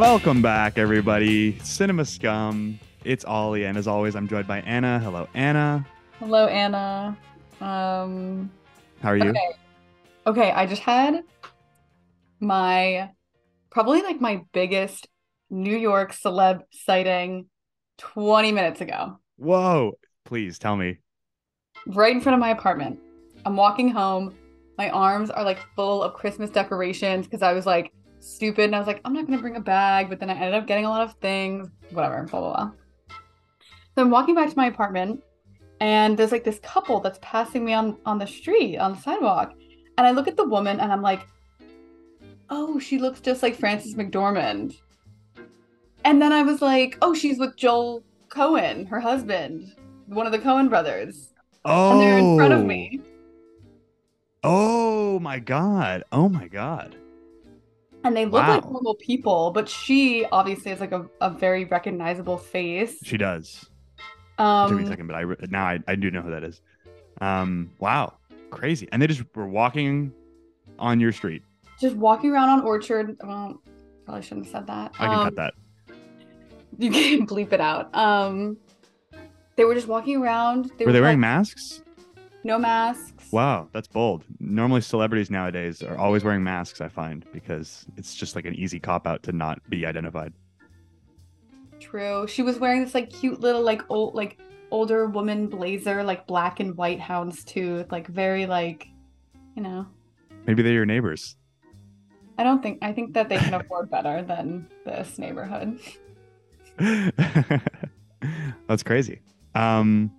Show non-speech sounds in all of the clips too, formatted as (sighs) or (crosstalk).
Welcome back, everybody. Cinema Scum. It's Ollie, and as always, I'm joined by Anna. Hello, Anna. Hello, Anna. Um, How are you? okay. Okay, I just had my probably like my biggest New York celeb sighting 20 minutes ago, Whoa. Please tell me. right in front of my apartment. I'm walking home. My arms are like full of Christmas decorations because I was like stupid and I was like, I'm not gonna bring a bag, but then I ended up getting a lot of things, whatever, blah blah blah. So I'm walking back to my apartment and there's like this couple that's passing me on on the street on the sidewalk and i look at the woman and i'm like oh she looks just like frances mcdormand and then i was like oh she's with joel coen her husband one of the coen brothers Oh. and they're in front of me Oh, oh my god. Oh my god. And they look like normal people but she obviously is like a, a very recognizable face She does. It took me a um second, but I now I, I do know who that is. Um. Wow. Crazy. And they just were walking on your street. just walking around on orchard well probably shouldn't have said that I can Um, cut that. (laughs) you can bleep it out. Um, they were just walking around. They Were they wearing like, masks? no masks? Wow, that's bold. Normally, celebrities nowadays are always wearing masks. I find because it's just like an easy cop out to not be identified. True. She was wearing this like cute little like old like older woman blazer, like black and white houndstooth, like very like, you know. Maybe they're your neighbors. I don't think I think that they can afford better than this neighborhood. (laughs) That's crazy. Um,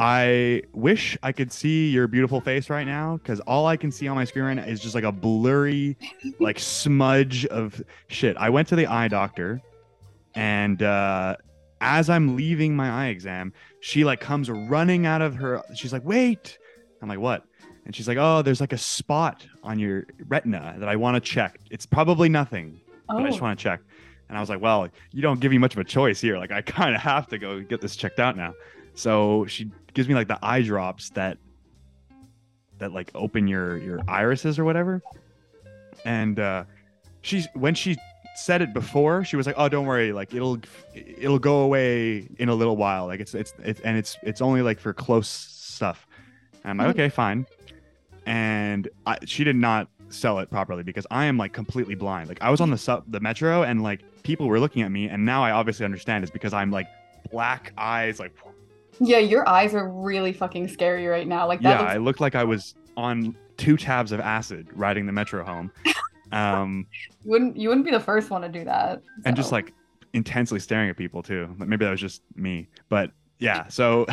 I wish I could see your beautiful face right now because all I can see on my screen right now is just like a blurry, like smudge of shit. I went to the eye doctor, and uh, as I'm leaving my eye exam, she like comes running out of her. She's like, "Wait!" I'm like, "What?" And she's like, "Oh, there's like a spot on your retina that I want to check. It's probably nothing, Oh, but I just want to check. And I was like, well, you don't give me much of a choice here. Like, I kind of have to go get this checked out now. So she gives me like the eye drops that that like open your your irises or whatever. And uh she's when she said it before, she was like, "Oh, don't worry. Like, it'll it'll go away in a little while. Like, it's it's, it's and it's it's only like for close stuff." And I'm like, Mhm. "Okay, fine." And I, she did not sell it properly because I am like completely blind. Like I was on the sub the metro and like people were looking at me and now I obviously understand it's because I'm like black eyes like yeah, your eyes are really fucking scary right now. Like that yeah, looks I looked like I was on two tabs of acid riding the metro home. (laughs) Um you wouldn't you wouldn't be the first one to do that. and just like intensely staring at people too. Like, Maybe that was just me. But yeah, so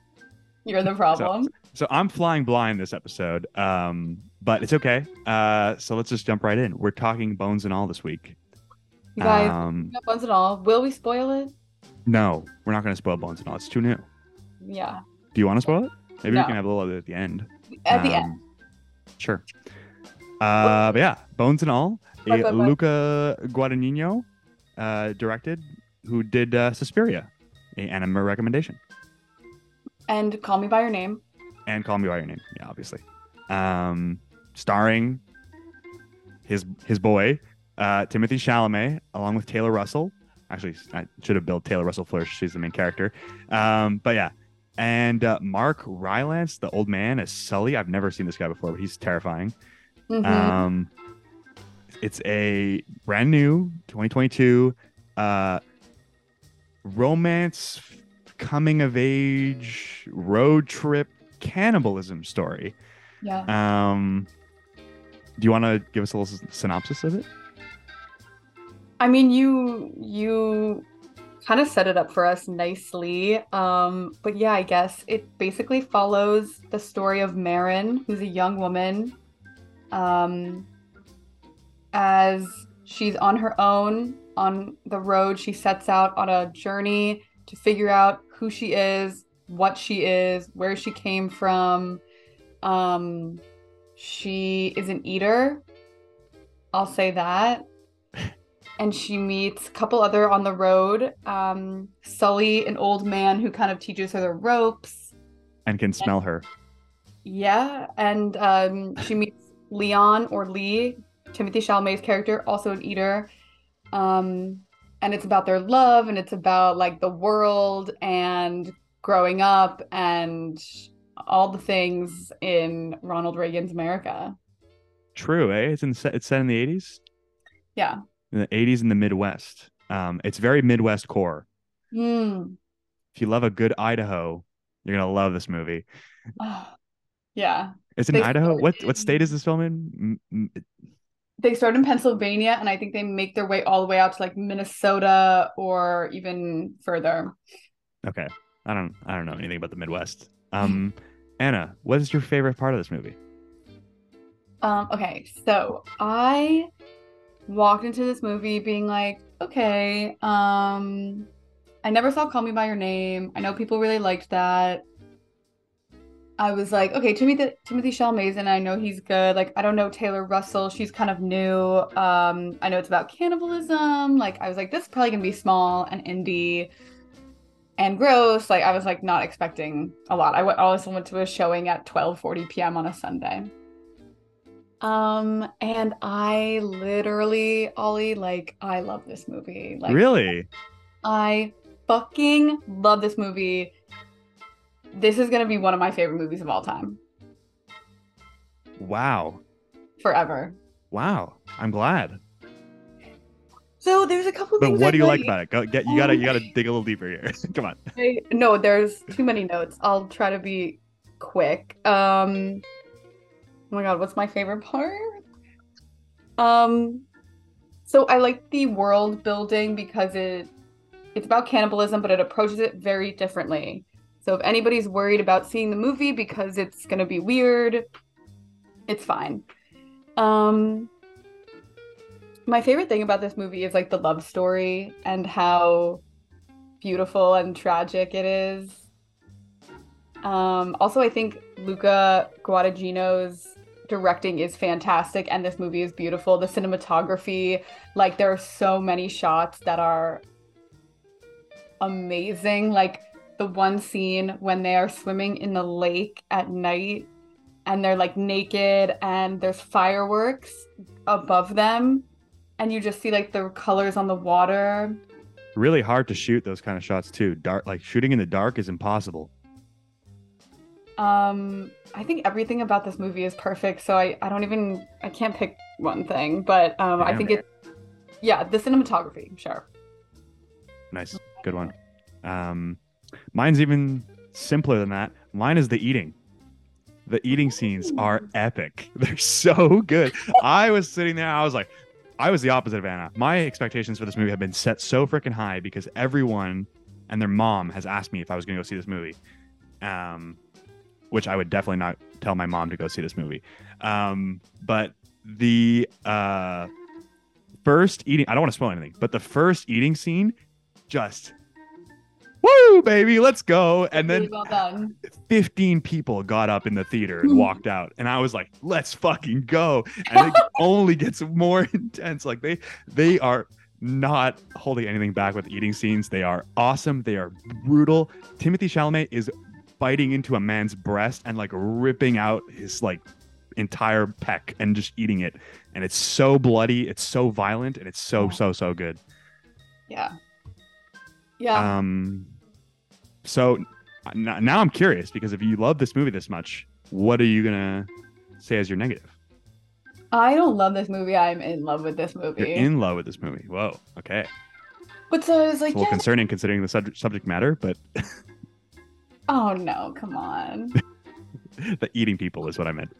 (laughs) you're the problem. so I'm flying blind this episode. Um but it's okay. Uh so let's just jump right in. We're talking bones and all this week. you guys, um buns at all. Will we spoil it? no, we're not going to spoil bones and all. It's too new. Yeah. Do you want to spoil it? Maybe No. we can have a little of it at the end. At the Um, end. Sure. Uh, but yeah, Bones and All, a Bye, bye, bye. Luca Guadagnino uh, directed, who did uh, Suspiria, a anime recommendation, And call me by your name. and Call Me by Your Name. Yeah, obviously. Um, starring his his boy uh, Timothée Chalamet, along with Taylor Russell. Actually, I should have built Taylor Russell first. She's the main character. Um, but yeah, and uh, Mark Rylance, the old man, as Sully. I've never seen this guy before, but he's terrifying. Mhm. Um, it's a brand new 2022 uh, romance coming of age road trip cannibalism story. yeah. Um, do you want to give us a little synopsis of it? I mean, you you kind of set it up for us nicely. Um, but yeah, I guess it basically follows the story of Marin, who's a young woman. Um, as she's on her own on the road, she sets out on a journey to figure out who she is, what she is, where she came from. Um, she is an eater. I'll say that and she meets a couple other on the road. Um, Sully, an old man who kind of teaches her the ropes. And can smell her. Yeah, and um, she meets Leon or Lee, Timothée Chalamet's character, also an eater. Um, and it's about their love and it's about like the world and growing up and all the things in Ronald Reagan's America. True, eh? It's in it's set in the 80s. Yeah. In the 80s in the Midwest. Um, it's very Midwest core. Mm. If you love a good Idaho, you're gonna love this movie. (sighs) yeah. It's in They Idaho. What started- what state is this film in? M- m- They start in Pennsylvania and I think they make their way all the way out to like Minnesota or even further. Okay, I don't I don't know anything about the Midwest. (laughs) Um, Anna, what is your favorite part of this movie? Um, okay, so I walked into this movie being like, okay, um, I never saw Call Me by Your Name. I know people really liked that. I was like, okay, Timothée Timothée Chalamet's and I know he's good. Like, I don't know Taylor Russell. She's kind of new. Um, I know it's about cannibalism. Like, I was like, this is probably gonna be small and indie and gross. Like, I was like not expecting a lot. I went, also went to a showing at 12:40 p.m. on a Sunday. Um, and I literally, Ollie, like, I love this movie. Like, really? I fucking love this movie. This is gonna be one of my favorite movies of all time, Wow. forever. Wow. I'm glad. So there's a couple But things. what I do you like about it? Go get you gotta you gotta dig a little deeper here. (laughs) Come on. I- no, there's too many notes. I'll try to be quick. Um, oh my god, what's my favorite part? Um, so I like the world building because it it's about cannibalism, but it approaches it very differently. So if anybody's worried about seeing the movie because it's gonna be weird, it's fine. Um, my favorite thing about this movie is like the love story and how beautiful and tragic it is. Um, also, I think Luca Guadagnino's directing is fantastic, and this movie is beautiful. The cinematography, like, there are so many shots that are amazing. Like, the one scene when they are swimming in the lake at night and they're like naked and there's fireworks above them and you just see like the colors on the water Really hard to shoot those kind of shots too. Dark like shooting in the dark is impossible. Um, I think everything about this movie is perfect, so I, I don't even I can't pick one thing, but um, I think it, yeah, the cinematography, sure. Nice. Good one. Um mine's even simpler than that. Mine is the eating. The eating scenes are epic. (laughs) They're so good. I was sitting there, I was like, I was the opposite of Anna. My expectations for this movie have been set so freaking high because everyone and their mom has asked me if I was going to go see this movie. Um, which I would definitely not tell my mom to go see this movie. Um, but the uh, first eating, I don't want to spoil anything, but the first eating scene, just woo, baby, let's go. And then well 15 people got up in the theater and (laughs) walked out. And i was like let's fucking go. And it (laughs) only gets more (laughs) intense. Like they they are not holding anything back with eating scenes. They are awesome. They are brutal. Timothée chalamet is biting into a man's breast and like ripping out his like entire peck and just eating it and it's so bloody it's so violent and it's so so so good Yeah. Yeah. um, so n- now I'm curious because if you love this movie this much, what are you gonna say as your negative? I don't love this movie. I'm in love with this movie. You're in love with this movie. Whoa. Okay. But so I was like, It's a little yeah. concerning considering the subject subject matter, but (laughs) Oh no, come on. (laughs) the eating people is what I meant.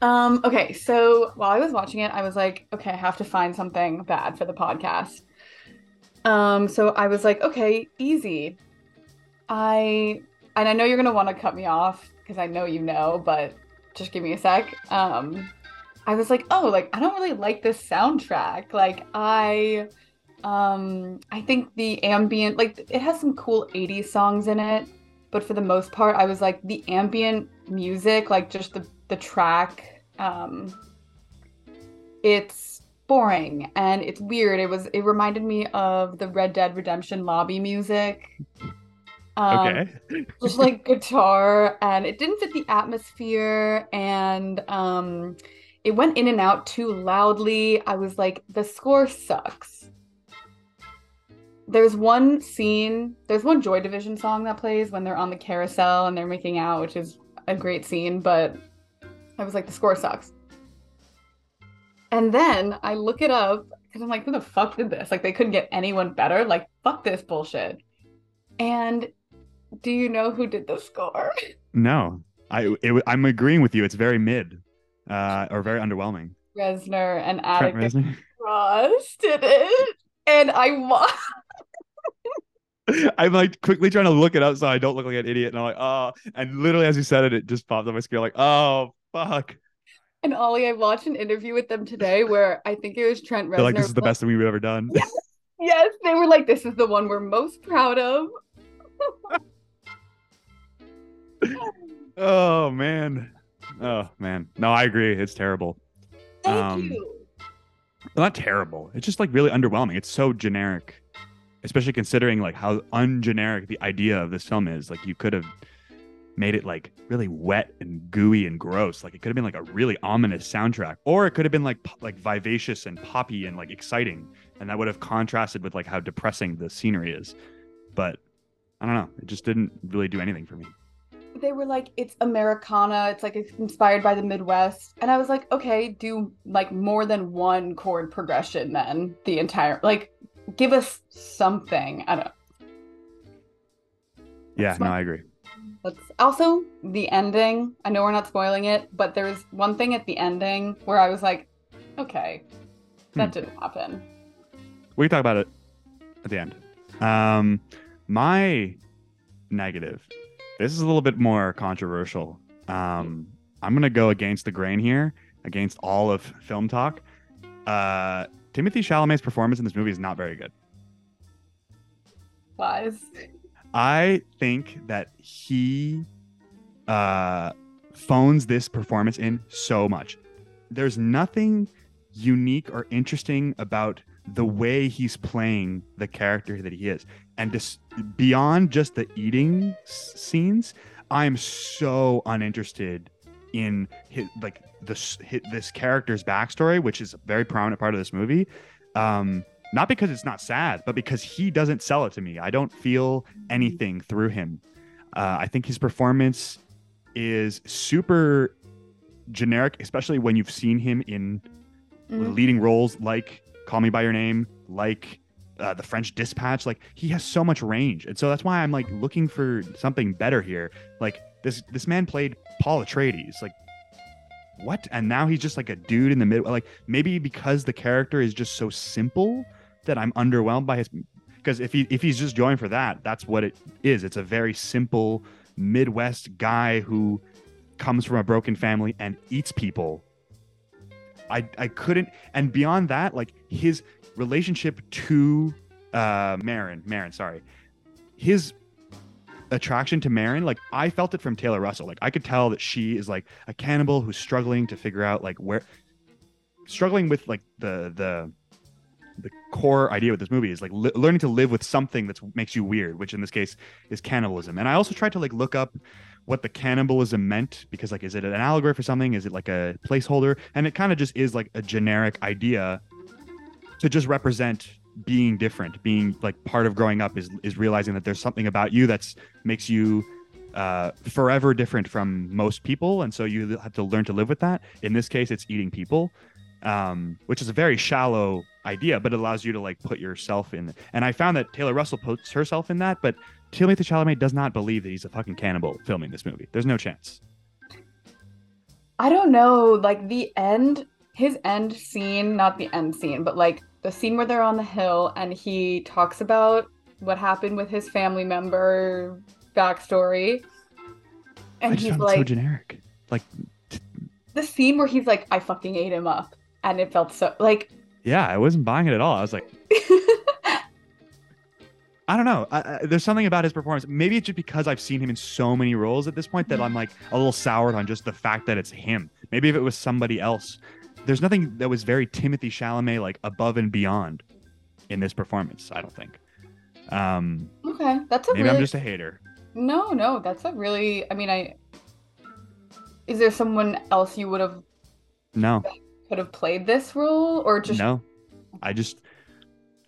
Um, okay, so while I was watching it, I was like, okay, I have to find something bad for the podcast. Um, so I was like, okay, easy. I and I know you're gonna want to cut me off because I know you know, but just give me a sec. Um, I was like, oh, like I don't really like this soundtrack. Like I um I think the ambient like it has some cool 80s songs in it, but for the most part, I was like the ambient music, like just the the track, um it's boring and it's weird. It was it reminded me of the Red Dead Redemption lobby music. Um, Okay. just like (laughs) guitar and it didn't fit the atmosphere and um it went in and out too loudly. I was like, the score sucks. There's one scene, there's one Joy Division song that plays when they're on the carousel and they're making out, which is a great scene, but I was like, the score sucks. And then I look it up because I'm like, who the fuck did this? Like, they couldn't get anyone better. Like, fuck this bullshit. And do you know who did the score? (laughs) No, I it, I'm agreeing with you. It's very mid, uh, or very underwhelming. Reznor and Atticus (laughs) Ross did it, and I wa- (laughs) I'm like quickly trying to look it up so I don't look like an idiot. And I'm like, oh, and literally as you said it, it just popped on my screen. Like, oh, fuck. and Ollie. I watched an interview with them today where I think it was Trent Reznor. They're like, this is the best thing we've ever done. (laughs) Yes, yes, they were like, this is the one we're most proud of. (laughs) oh man. Oh man. No, I agree. It's terrible. Thank Um, you. Not terrible. It's just like really underwhelming. It's so generic, especially considering like how ungeneric the idea of this film is. Like you could have made it like really wet and gooey and gross. Like it could have been like a really ominous soundtrack, or it could have been like like vivacious and poppy and like exciting, and that would have contrasted with like how depressing the scenery is. But I don't know. It just didn't really do anything for me. They were like, it's Americana. It's like it's inspired by the Midwest. And I was like, okay, do like more than one chord progression then the entire like give us something. I don't Yeah, no, I agree. That's also the ending. I know we're not spoiling it, but there was one thing at the ending where I was like, okay, that Hmm. didn't happen. we can talk about it at the end. Um, my negative. This is a little bit more controversial. Um, I'm gonna go against the grain here, against all of film talk. Uh, Timothée Chalamet's performance in this movie is not very good. Lies. I think that he uh, phones this performance in so much. There's nothing unique or interesting about the way he's playing the character that he is. And just beyond just the eating s- scenes, I'm so uninterested in his, like this this character's backstory, which is a very prominent part of this movie. Um, not because it's not sad, but because he doesn't sell it to me. I don't feel anything through him. Uh, I think his performance is super generic, especially when you've seen him in Mhm. leading roles like Call Me by Your Name, like uh, The French Dispatch. Like he has so much range, and so that's why I'm like looking for something better here. Like this this man played Paul Atreides. Like what? And now he's just like a dude in the middle. Like maybe because the character is just so simple that I'm underwhelmed by his. Because if he if he's just going for that, that's what it is. It's a very simple Midwest guy who comes from a broken family and eats people. I I couldn't and beyond that, like his relationship to uh Marin, Marin, sorry. His attraction to Marin, like I felt it from Taylor Russell. Like I could tell that she is like a cannibal who's struggling to figure out like where struggling with like the the the core idea with this movie is like li- learning to live with something that makes you weird, which in this case is cannibalism. And I also tried to like look up what the cannibalism meant because like is it an allegory for something? Is it like a placeholder? And it kind of just is like a generic idea to just represent being different, being like part of growing up is is realizing that there's something about you that's makes you uh, forever different from most people, and so you have to learn to live with that. In this case, it's eating people, um, which is a very shallow idea, but it allows you to like put yourself in. And I found that Taylor Russell puts herself in that, but Timothée Chalamet does not believe that he's a fucking cannibal filming this movie. There's no chance. I don't know, like the end, his end scene, not the end scene, but like the scene where they're on the hill and he talks about what happened with his family member backstory. And he's it so like, generic. Like, the scene where he's like, I fucking ate him up. And it felt so like, yeah, I wasn't buying it at all. I was like, (laughs) I don't know. I, I, there's something about his performance. Maybe it's just because I've seen him in so many roles at this point that I'm like a little soured on just the fact that it's him. Maybe if it was somebody else, there's nothing that was very Timothée Chalamet like above and beyond in this performance. I don't think. Um, okay, that's a maybe really I'm just a hater. no, no, that's a really. I mean, I is there someone else you would have No, could have played this role, or just no. I just,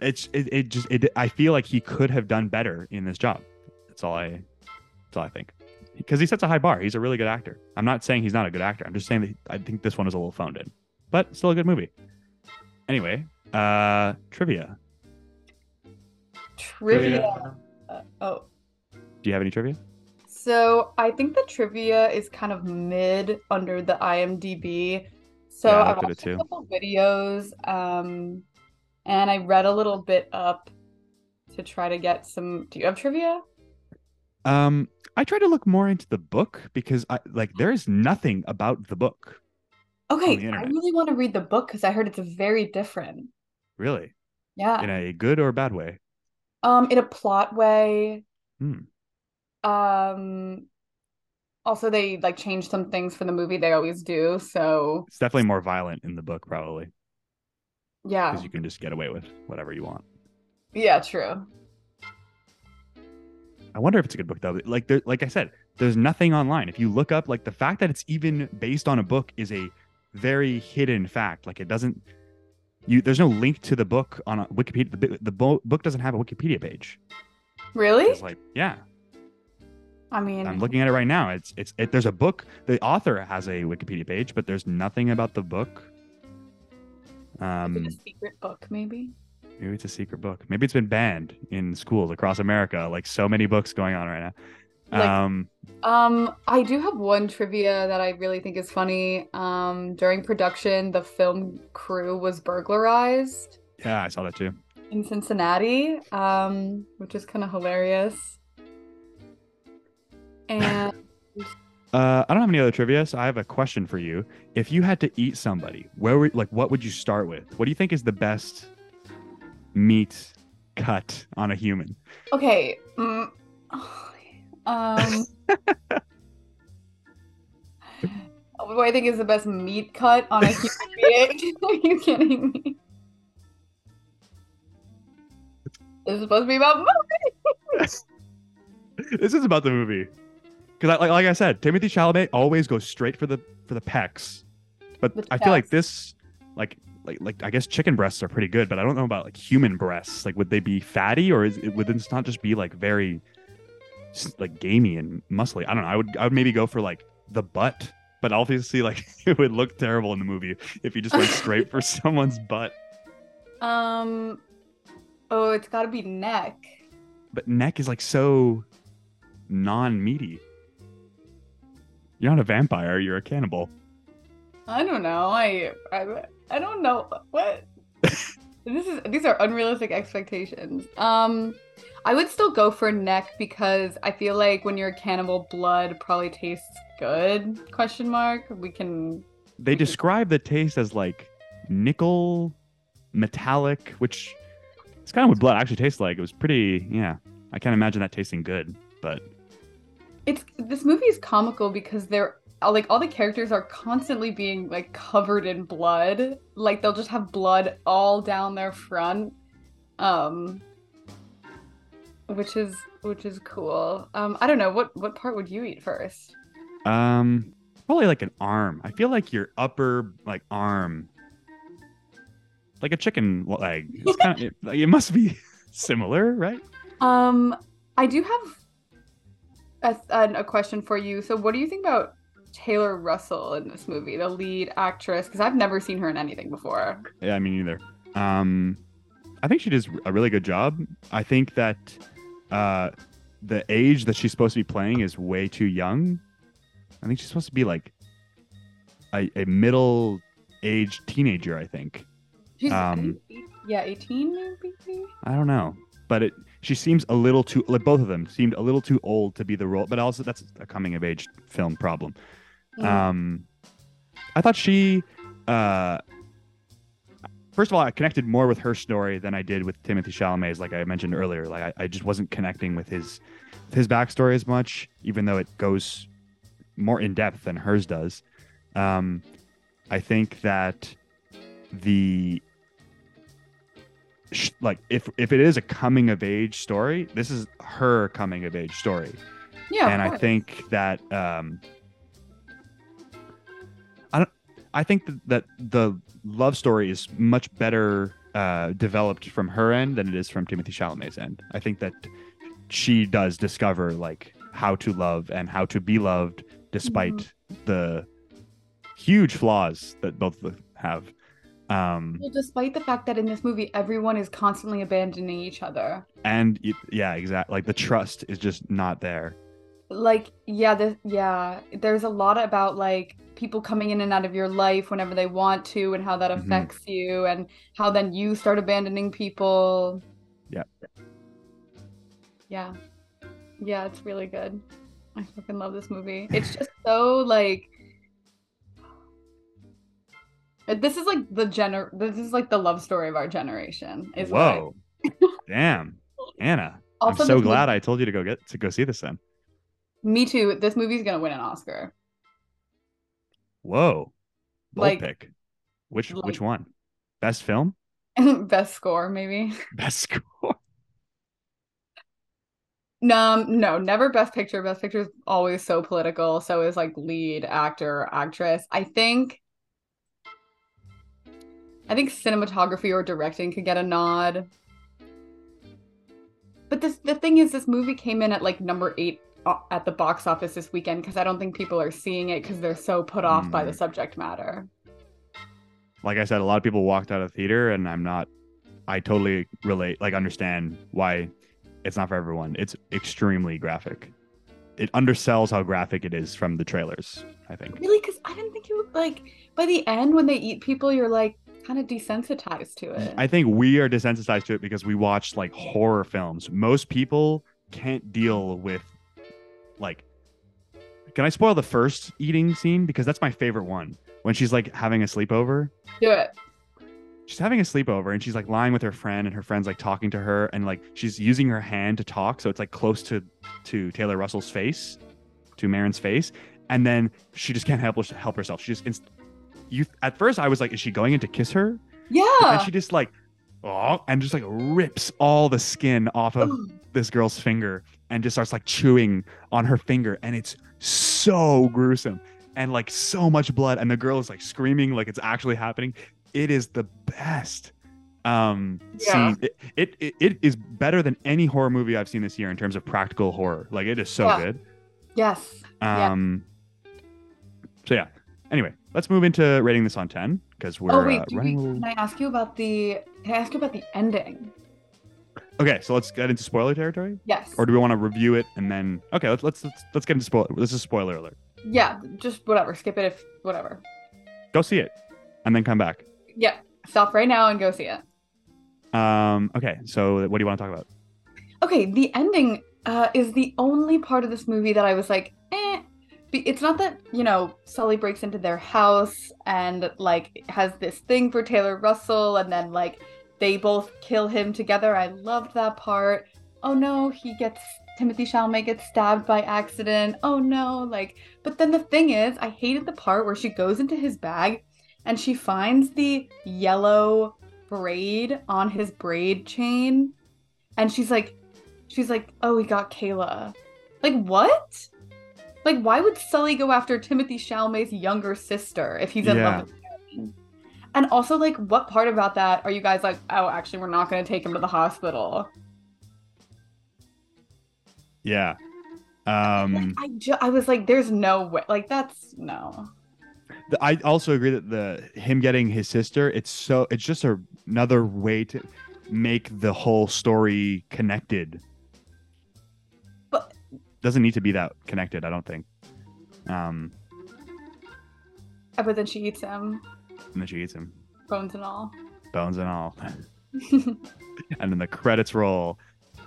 it's it, it just it. I feel like he could have done better in this job. That's all I. That's all I think. Because he sets a high bar. He's a really good actor. I'm not saying he's not a good actor. I'm just saying that I think this one is a little phoned in, but still a good movie. Anyway, uh, trivia. trivia. Uh, oh, Do you have any trivia? so I think the trivia is kind of mid under the IMDb. So Yeah, I I looked at it watched too. a couple videos, um, and I read a little bit up to try to get some. Do you have trivia? Um, I tried to look more into the book because I like there is nothing about the book. Okay, I really want to read the book because I heard it's very different. Really, Yeah. in a good or bad way. Um, in a plot way. Hmm. Um, also they like changed some things for the movie. They always do. So It's definitely more violent in the book, probably, yeah, because you can just get away with whatever you want. yeah, true. I wonder if it's a good book though. Like there, like I said, there's nothing online. If you look up, like the fact that it's even based on a book is a very hidden fact. Like it doesn't. You there's no link to the book on a Wikipedia. The, the bo- book doesn't have a Wikipedia page. Really? It's like yeah, I mean, I'm looking at it right now. It's it's it, there's a book. The author has a Wikipedia page, but there's nothing about the book. Um, secret book, maybe? maybe it's a secret book. Maybe it's been banned in schools across America. Like so many books going on right now. Like- um, Um, I do have one trivia that I really think is funny. Um, during production, the film crew was burglarized yeah, I saw that too. in Cincinnati, um, which is kind of hilarious. And (laughs) Uh, I don't have any other trivia, so I have a question for you. If you had to eat somebody, where would like what would you start with? What do you think is the best meat cut on a human? okay, mm, um, what do I think is the best meat cut on a human (laughs) being? (laughs) Are you kidding me? This is supposed to be about movies. (laughs) this is about the movie, because like, like I said, Timothée Chalamet always goes straight for the for the pecs, but The I feel like this, like like like I guess chicken breasts are pretty good, but I don't know about like human breasts. Like, would they be fatty or is it would this not just be like very like gamey and muscly? I don't know. I would I would maybe go for like the butt, but obviously like (laughs) it would look terrible in the movie if you just went straight for (laughs) someone's butt. Um, oh, it's got to be neck. But neck is like so non-meaty. You're not a vampire. You're a cannibal. I don't know. I I, I don't know what. (laughs) this is these are unrealistic expectations. Um, I would still go for neck because I feel like when you're a cannibal, blood probably tastes good. Question mark. We can. They describe the taste as like nickel metallic, which it's kind of what blood actually tastes like. It was pretty, yeah. I can't imagine that tasting good, but It's this movie is comical because they're like all the characters are constantly being like covered in blood. Like they'll just have blood all down their front. Um which is which is cool. Um I don't know what what part would you eat first? um, probably like an arm. I feel like your upper like arm, like a chicken leg. It's (laughs) kind of, it, like, it must be (laughs) similar, right? Um I do have a, a, a question for you. So what do you think about Taylor Russell in this movie, the lead actress? Because I've never seen her in anything before. Yeah, I mean neither. Um, I think she does a really good job. I think that uh, the age that she's supposed to be playing is way too young. I think she's supposed to be like a, a middle aged teenager. I think. She's Um, yeah, 18 maybe. I don't know, but it she seems a little too like both of them seemed a little too old to be the role. But also that's a coming of age film problem. Mm. Um, I thought she, uh, first of all, I connected more with her story than I did with Timothée Chalamet's. Like I mentioned earlier, like I, I just wasn't connecting with his his backstory as much, even though it goes more in depth than hers does. Um, I think that the like if if it is a coming of age story, this is her coming of age story yeah, and I think that um, I think that, that the love story is much better uh, developed from her end than it is from Timothée Chalamet's end. I think that she does discover like how to love and how to be loved despite Mm-hmm. the huge flaws that both have. Um, Well, despite the fact that in this movie everyone is constantly abandoning each other. and it, yeah, exactly. Like the trust is just not there. Like, yeah, the yeah, there's a lot about like people coming in and out of your life whenever they want to and how that Mhm. affects you and how then you start abandoning people. Yeah. Yeah. Yeah, it's really good. I fucking love this movie. It's just so like (sighs) this is like the gener this is like the love story of our generation. Is Whoa, (laughs) damn, Anna. Also, I'm so glad movie- I told you to go get to go see this then. Me too. This movie's gonna win an Oscar. Whoa, bold Like- pick. Which like- which one? Best film? (laughs) Best score, maybe. (laughs) Best score? (laughs) No, um, no, never best picture. Best picture is always so political. So is like lead actor, actress. I think I think cinematography or directing could get a nod. But this the thing is this movie came in at like number 8 uh, at the box office this weekend because I don't think people are seeing it because they're so put off by the Mm. subject matter. Like I said, a lot of people walked out of theater, and I'm not. I totally relate, like understand why it's not for everyone. It's extremely graphic. It undersells how graphic it is from the trailers. I think. Really? Because I didn't think it you like by the end when they eat people, you're like kind of desensitized to it. I think we are desensitized to it because we watch like horror films. Most people can't deal with like can I spoil the first eating scene because that's my favorite one when she's like having a sleepover. Do it. She's having a sleepover and she's like lying with her friend and her friend's like talking to her and like she's using her hand to talk so it's like close to to Taylor Russell's face, to Marin's face, and then she just can't help help herself. She just inst- you at first I was like is she going in to kiss her? Yeah. and she just like oh and just like rips all the skin off of this girl's finger and just starts like chewing on her finger and it's so gruesome and like so much blood and the girl is like screaming like it's actually happening it is the best um Yeah. scene it, it, it it is better than any horror movie i've seen this year in terms of practical horror like it is so Yeah. good yes. Yeah. um so yeah anyway let's move into rating this on 10 because we're oh wait, uh, running we- can I ask you about the? Can I ask you about the ending? Okay, so let's get into spoiler territory, Yes. or do we want to review it and then? Okay, let's let's let's, let's get into spoiler. This is spoiler alert. yeah, just whatever. Skip it if whatever. Go see it, and then come back. Yeah. Stop right now and go see it. Um. Okay, so what do you want to talk about? Okay, the ending uh, is the only part of this movie that I was like, eh. It's not that, you know, Sully breaks into their house and, like, has this thing for Taylor Russell and then, like, they both kill him together. I loved that part. Oh no, he gets, Timothée Chalamet gets stabbed by accident. Oh no, like, but then the thing is, I hated the part where she goes into his bag and she finds the yellow braid on his braid chain. And she's like, she's like, oh, he got Kayla. Like, what? Like, why would Sully go after Timothée Chalamet's younger sister if he's in Yeah. love with? And also, like, what part about that are you guys like, oh, actually, we're not going to take him to the hospital? Yeah. Like, Um. I, ju- I was like, there's no way. Like, that's no. I also agree that the him getting his sister, it's so it's just a, another way to make the whole story connected. But- doesn't need to be that connected. I don't think. Um. But then she eats him, And then she eats him, bones and all. bones and all. (laughs) and then the credits roll.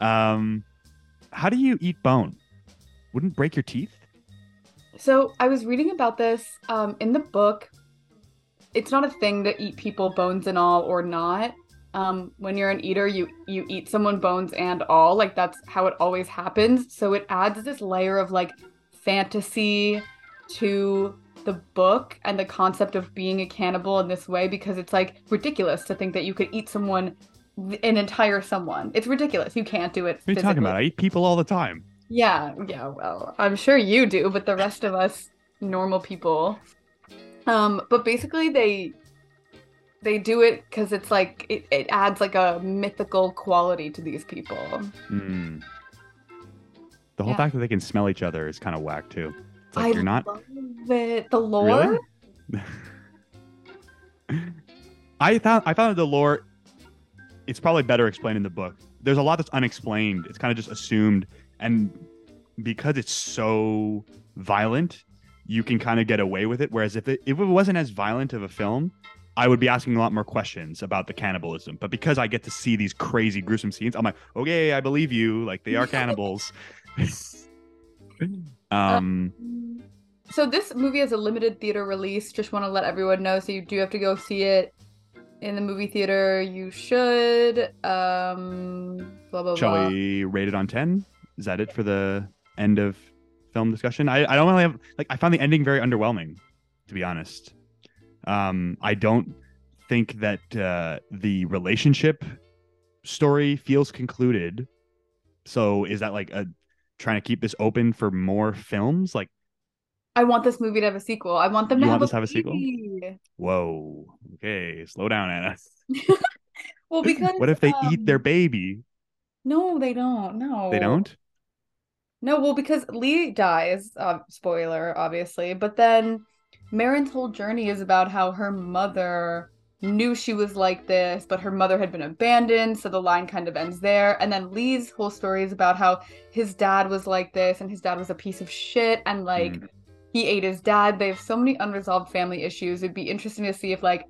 Um, how do you eat bone? Wouldn't break your teeth? So I was reading about this um, in the book. It's not a thing to eat people bones and all or not. Um, when you're an eater, you you eat someone bones and all. Like that's how it always happens. So it adds this layer of like fantasy to the book and the concept of being a cannibal in this way because it's like ridiculous to think that you could eat someone, an entire someone. It's ridiculous. You can't do it. What are you talking about? I eat people all the time. Yeah, yeah, well, I'm sure you do, but the rest of us normal people Um, but basically they they do it because it's like it, it adds like a mythical quality to these people. Mm. The whole Yeah. fact that they can smell each other is kind of whack too. It's like I you're not love it. The lore. Really? I thought (laughs) I found the lore. It's probably better explained in the book. There's a lot that's unexplained. It's kind of just assumed, and because it's so violent, you can kind of get away with it. Whereas if it if it wasn't as violent of a film, I would be asking a lot more questions about the cannibalism. But because I get to see these crazy gruesome scenes, I'm like, okay, I believe you. Like they are cannibals. (laughs) (laughs) um. So this movie has a limited theater release. Just want to let everyone know. So you do have to go see it in the movie theater. You should. Um, blah blah Shall blah. we rate it on 10? Is that it for the end of film discussion? I, I don't really have, like, I found the ending very underwhelming, to be honest. Um, I don't think that uh, the relationship story feels concluded. So is that like a trying to keep this open for more films? Like, I want this movie to have a sequel. I want them to You have, want this to have a sequel? whoa, okay, slow down, Anna. (laughs) Well, because what if they eat their um, baby? No, they don't. No, They don't? No, well, because Lee dies, uh, spoiler, obviously, but then Marin's whole journey is about how her mother knew she was like this, but her mother had been abandoned, so the line kind of ends there. And then Lee's whole story is about how his dad was like this, and his dad was a piece of shit, and like Mm. He ate his dad. They have so many unresolved family issues. It'd be interesting to see if like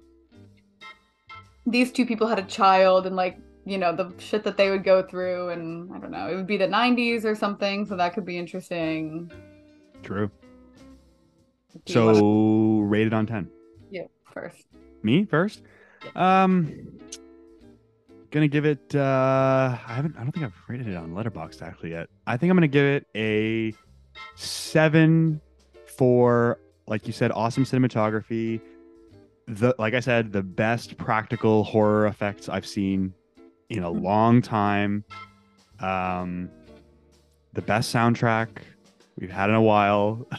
these two people had a child and like you know the shit that they would go through and i don't know it would be the 90s or something so that could be interesting True. Do you wanna- So rated on 10. yeah first Me first. Um, gonna give it. uh I haven't. I don't think I've rated it on Letterboxd actually yet. I think I'm gonna give it a seven for, like you said, awesome cinematography. The like I said, the best practical horror effects I've seen in a Mhm. long time. Um, the best soundtrack we've had in a while. (laughs)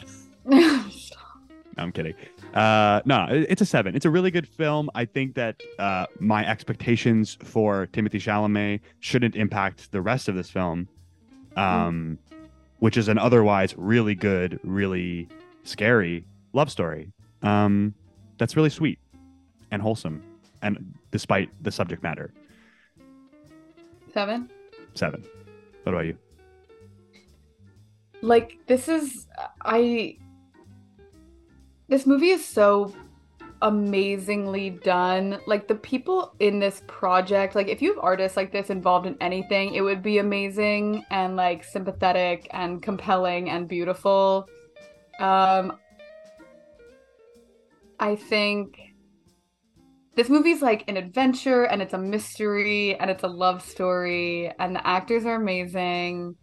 No, I'm kidding. Uh, no, it's a seven. It's a really good film. I think that uh, my expectations for Timothée Chalamet shouldn't impact the rest of this film, um, which is an otherwise really good, really scary love story. Um, that's really sweet and wholesome, and despite the subject matter, seven seven. What about you? like this is i this movie is so amazingly done like the people in this project like if you have artists like this involved in anything it would be amazing and like sympathetic and compelling and beautiful um i think this movie's like an adventure and it's a mystery and it's a love story and the actors are amazing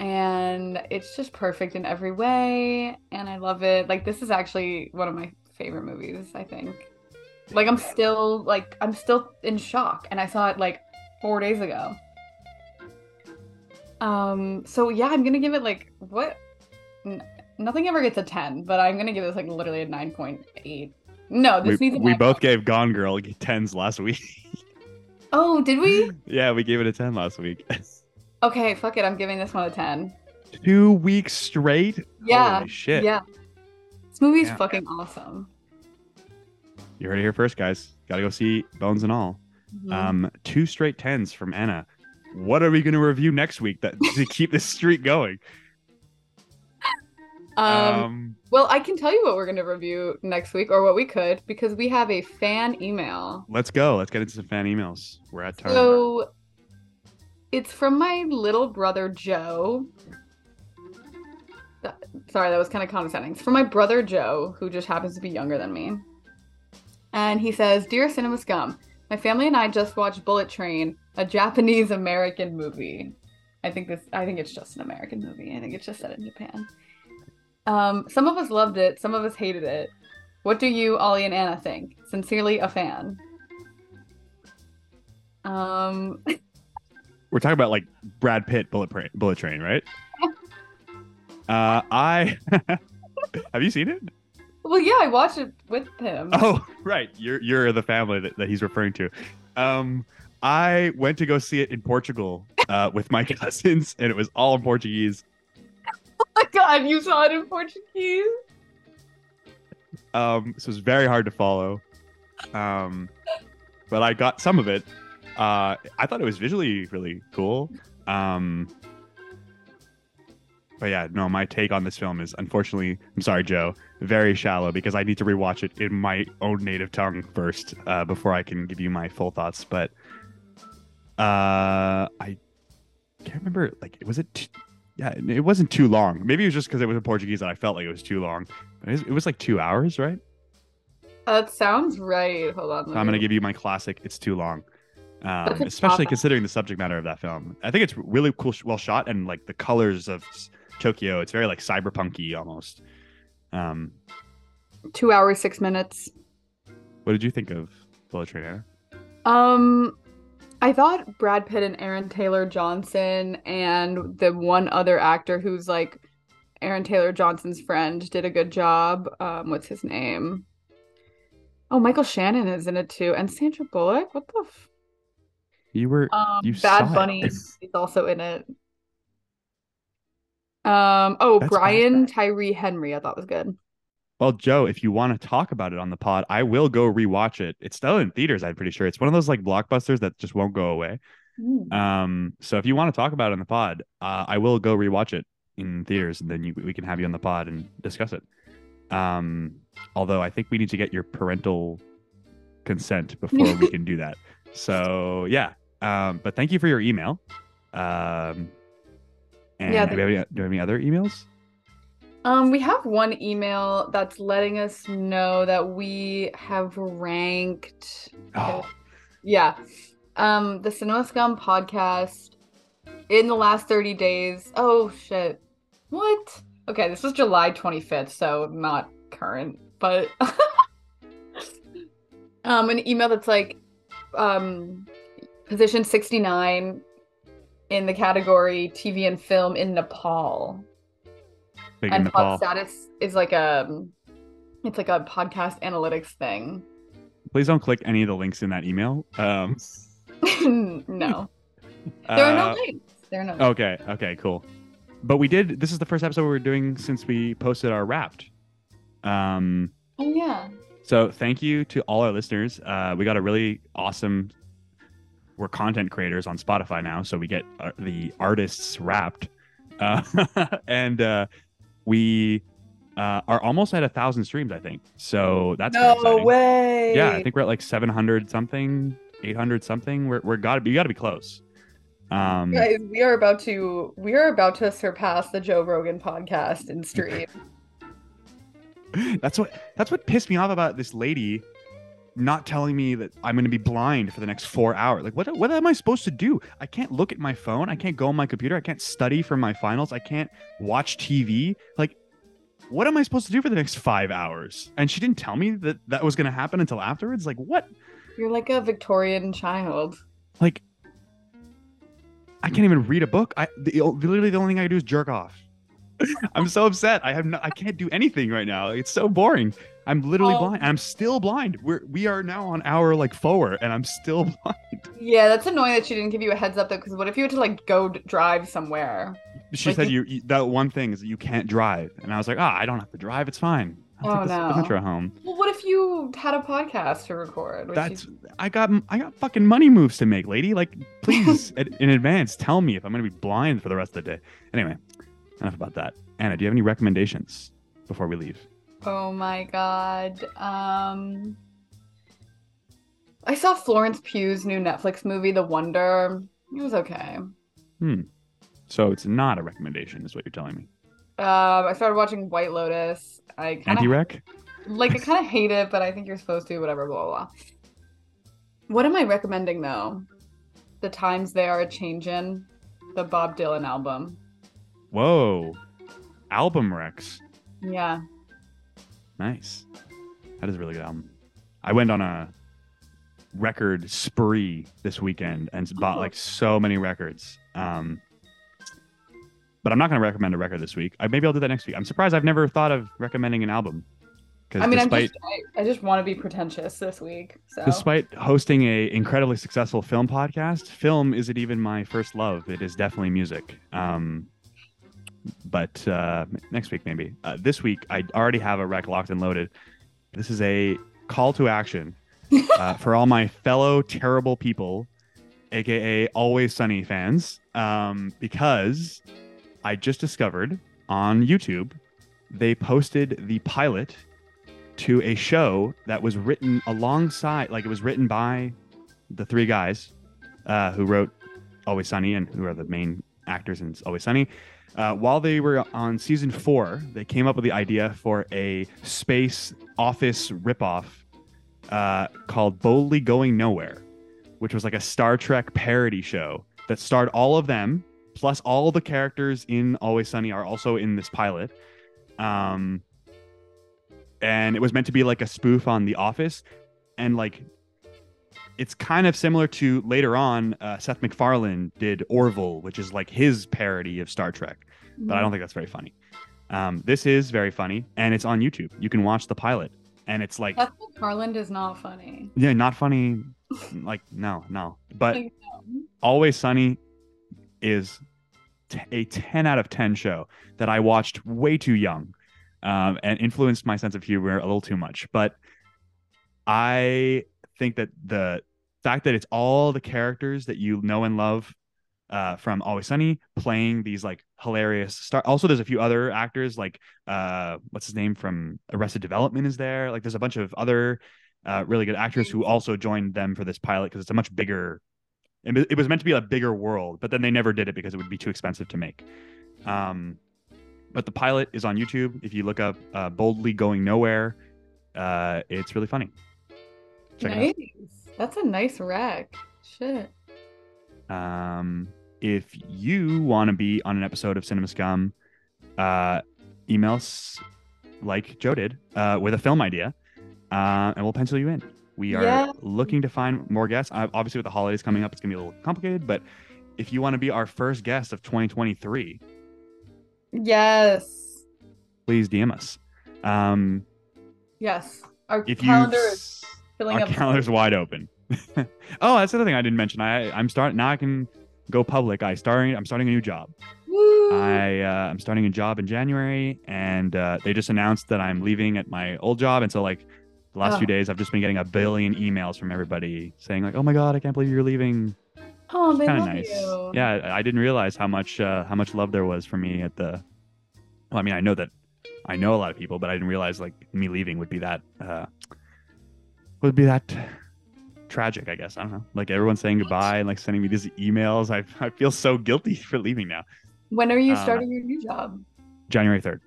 and it's just perfect in every way and i love it. Like this is actually one of my favorite movies i think. Like i'm still like i'm still in shock and i saw it like four days ago. Um so yeah i'm gonna give it like what nothing ever gets a 10 but i'm gonna give this like literally a 9.8 no this We, needs a we both gave Gone Girl tens last week. (laughs) oh did we yeah, we gave it a ten last week. (laughs) okay fuck it i'm giving this one a 10 Two weeks straight. yeah Holy shit. yeah this movie's Yeah. fucking awesome You heard it here first, guys. Got to go see Bones and All. Mhm. Um, two straight tens from Anna. What are we going to review next week that to keep this streak going? Um, well, I can tell you what we're going to review next week, or what we could, because we have a fan email. let's go. Let's get into some fan emails. We're at time. So it's from my little brother Joe. Sorry, that was kind of condescending. It's from my brother Joe, who just happens to be younger than me. And he says, Dear Cinema Scum, my family and I just watched Bullet Train, a Japanese American movie. I think this I think it's just an American movie. I think it's just set in Japan. Um, some of us loved it, some of us hated it. What do you, Ollie and Anna think? Sincerely a fan. Um (laughs) We're talking about like Brad Pitt Bullet Train, Bullet Train, right? (laughs) uh, I (laughs) have you seen it? Well, yeah, I watched it with him. Oh, right. You're you're the family that, that he's referring to. Um, I went to go see it in Portugal uh, with my cousins, and it was all in Portuguese. My god, you saw it in Portuguese? Um, so was very hard to follow. Um, but I got some of it. Uh, I thought it was visually really cool. Um, but yeah, no, my take on this film is unfortunately, I'm sorry, Joe, very shallow because I need to rewatch it in my own native tongue first uh, before I can give you my full thoughts. But uh, I can't remember. Like, was it? T- yeah, it wasn't too long. Maybe it was just because it was in Portuguese that I felt like it was too long. It was, it was like two hours, right? That sounds right. Hold on. I'm gonna give you my classic. It's too long, um, especially considering the subject matter of that film. I think it's really cool, well shot, and like the colors of Tokyo. It's very like cyberpunky almost. Um, two hours six minutes. what did you think of Bullet Train Air? Um, I thought Brad Pitt and Aaron Taylor Johnson and the one other actor who's like Aaron Taylor Johnson's friend did a good job. Um, what's his name? Oh, Michael Shannon is in it too, and Sandra Bullock. What the? F- You were um, You Bad. Bunny is (laughs) also in it. Um. Oh, That's Brian Tyree Henry. I thought was good. Well, Joe. If you want to talk about it on the pod, I will go rewatch it. It's still in theaters. I'm pretty sure it's one of those like blockbusters that just won't go away. Um, so if you want to talk about it on the pod, uh, I will go rewatch it in theaters, and then you, we can have you on the pod and discuss it. Um, although I think we need to get your parental consent before we can do that. (laughs) So yeah. Um, but thank you for your email. Um, and Yeah, do, we have any, do we have any other emails? Um, we have one email that's letting us know that we have ranked. Oh, Yeah. Um, the Cinema Scum podcast in the last 30 days. Oh shit. What? Okay, this was July 25th, so not current, but (laughs) um an email that's like um position 69 in the category TV and film in Nepal. Big in and Nepal. pod status is like a it's like a podcast analytics thing. Please don't click any of the links in that email. Um, (laughs) no. There are no uh, links. There are no Okay. Okay. Cool. But we did. This is the first episode we're doing since we posted our Wrapped. Um. Oh yeah. So thank you to all our listeners. Uh, we got a really awesome. We're content creators on Spotify now, so we get uh, the artists Wrapped, uh, (laughs) and uh, we uh, are almost at a thousand streams. I think so. That's No way. Yeah, I think we're at like seven hundred something, eight hundred something. We're we're got to be you got to be close. Um, Guys, we are about to we are about to surpass the Joe Rogan podcast in (laughs) stream. that's what that's what pissed me off about this lady not telling me that I'm going to be blind for the next four hours. Like, what what am I supposed to do? I can't look at my phone. I can't go on my computer. I can't study for my finals. I can't watch TV. Like, what am I supposed to do for the next five hours? And she didn't tell me that that was going to happen until afterwards. Like, what? You're like a Victorian child. Like, I can't even read a book. I the, literally the only thing I do is jerk off. (laughs) I'm so upset. I have no, I can't do anything right now. It's so boring. I'm literally Oh. blind. I'm still blind. We're we are now on hour like four, and I'm still (laughs) blind. Yeah, that's annoying that she didn't give you a heads up though. Because what if you had to like go drive somewhere? She Like said you- you, that one thing is that you can't drive, and I was like, ah, I don't have to drive. It's fine. I'll Oh, take no. metro home. Well, what if you had a podcast to record? That's you- I got I got fucking money moves to make, lady. Like, (laughs) please in in advance tell me if I'm gonna be blind for the rest of the day. Anyway, enough about that. Anna, do you have any recommendations before we leave? Oh my god. Um I saw Florence Pugh's new Netflix movie, The Wonder. It was okay. Hmm. So it's not a recommendation, is what you're telling me. Um, I started watching White Lotus. I kind of like I kind of hate it, but I think you're supposed to. Whatever, blah blah. blah. What am I recommending though? The times they are a changin', the Bob Dylan album. Whoa. Album Rex. Yeah. Nice. That is a really good album. I went on a record spree this weekend and bought Oh. like so many records. Um, but I'm not going to recommend a record this week. I, maybe I'll do that next week. I'm surprised I've never thought of recommending an album. Because I mean, despite just, I, I just want to be pretentious this week. So despite hosting a incredibly successful film podcast, film isn't even my first love. It is definitely music. Um, but uh, next week maybe. Uh, this week I already have a rec locked and loaded. This is a call to action uh, (laughs) for all my fellow terrible people, aka Always Sunny fans, um, because I just discovered on YouTube they posted the pilot to a show that was written alongside, like it was written by the three guys uh, who wrote Always Sunny and who are the main actors in Always Sunny. Uh, while they were on season four, they came up with the idea for a space office ripoff uh, called Boldly Going Nowhere, which was like a Star Trek parody show that starred all of them, plus all the characters in Always Sunny are also in this pilot. Um, and it was meant to be like a spoof on The Office, and like it's kind of similar to later on uh, Seth MacFarlane did Orville, which is like his parody of Star Trek, but I don't think that's very funny. Um, this is very funny, and it's on YouTube. You can watch the pilot, and it's like Seth MacFarlane is not funny. yeah, not funny. like no, no, but (laughs) Always Sunny is t- a 10 out of 10 show that I watched way too young um, and influenced my sense of humor a little too much. But I think that the fact that it's all the characters that you know and love uh, from Always Sunny playing these like hilarious star. Also, there's a few other actors like uh, what's his name from Arrested Development is there. Like, there's a bunch of other uh, really good actors who also joined them for this pilot because it's a much bigger. It was meant to be a bigger world, but then they never did it because it would be too expensive to make. Um, but the pilot is on YouTube. If you look up uh, "Boldly Going Nowhere," uh, it's really funny. Check nice. That's a nice rack. Shit. Um, if you want to be on an episode of Cinema Scum, uh, email us like Joe did uh, with a film idea, uh, and we'll pencil you in. We are Yeah. looking to find more guests. Uh, obviously, with the holidays coming up, it's gonna be a little complicated. But if you want to be our first guest of 2023, Yes. please DM us. Um, Yes. Our if calendar is filling our up. calendar's wide open. (laughs) oh, that's the other thing I didn't mention. I I'm starting now. I can go public. I starting. I'm starting a new job. Woo! I uh, I'm starting a job in January, and uh, they just announced that I'm leaving at my old job, and so like the last Oh. few days, I've just been getting a billion emails from everybody saying like, "Oh my god, I can't believe you're leaving." oh, Kind of nice. you. Yeah, I I didn't realize how much uh, how much love there was for me at the. Well, I mean, I know that I know a lot of people, but I didn't realize like me leaving would be that uh, would be that tragic. I guess I don't know. Like everyone saying goodbye and like sending me these emails. I I feel so guilty (laughs) for leaving now. When are you Uh, starting your new job? January third.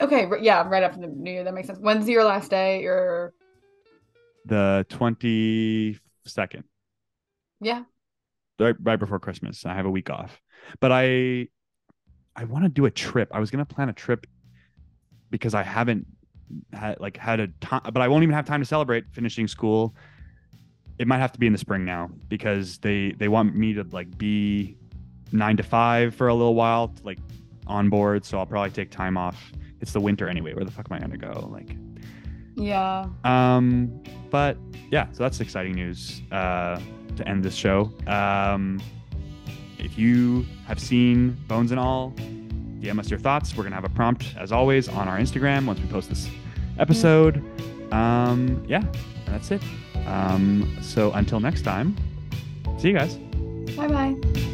Okay, r- yeah, right after the new year. That makes sense. When's your last day? Your the 22nd yeah. right, right before christmas i have a week off but i i want to do a trip i was going to plan a trip because i haven't had like had a time but i won't even have time to celebrate finishing school. It might have to be in the spring now because they they want me to like be nine to five for a little while to, like on board. So i'll probably take time off. It's the winter anyway. Where the fuck am i going to go? Like Yeah. um, but yeah, so that's exciting news uh, to end this show. Um, if you have seen Bones and All, DM us your thoughts. We're gonna have a prompt as always on our Instagram once we post this episode. Um, yeah, that's it. Um, so until next time, see you guys. Bye bye.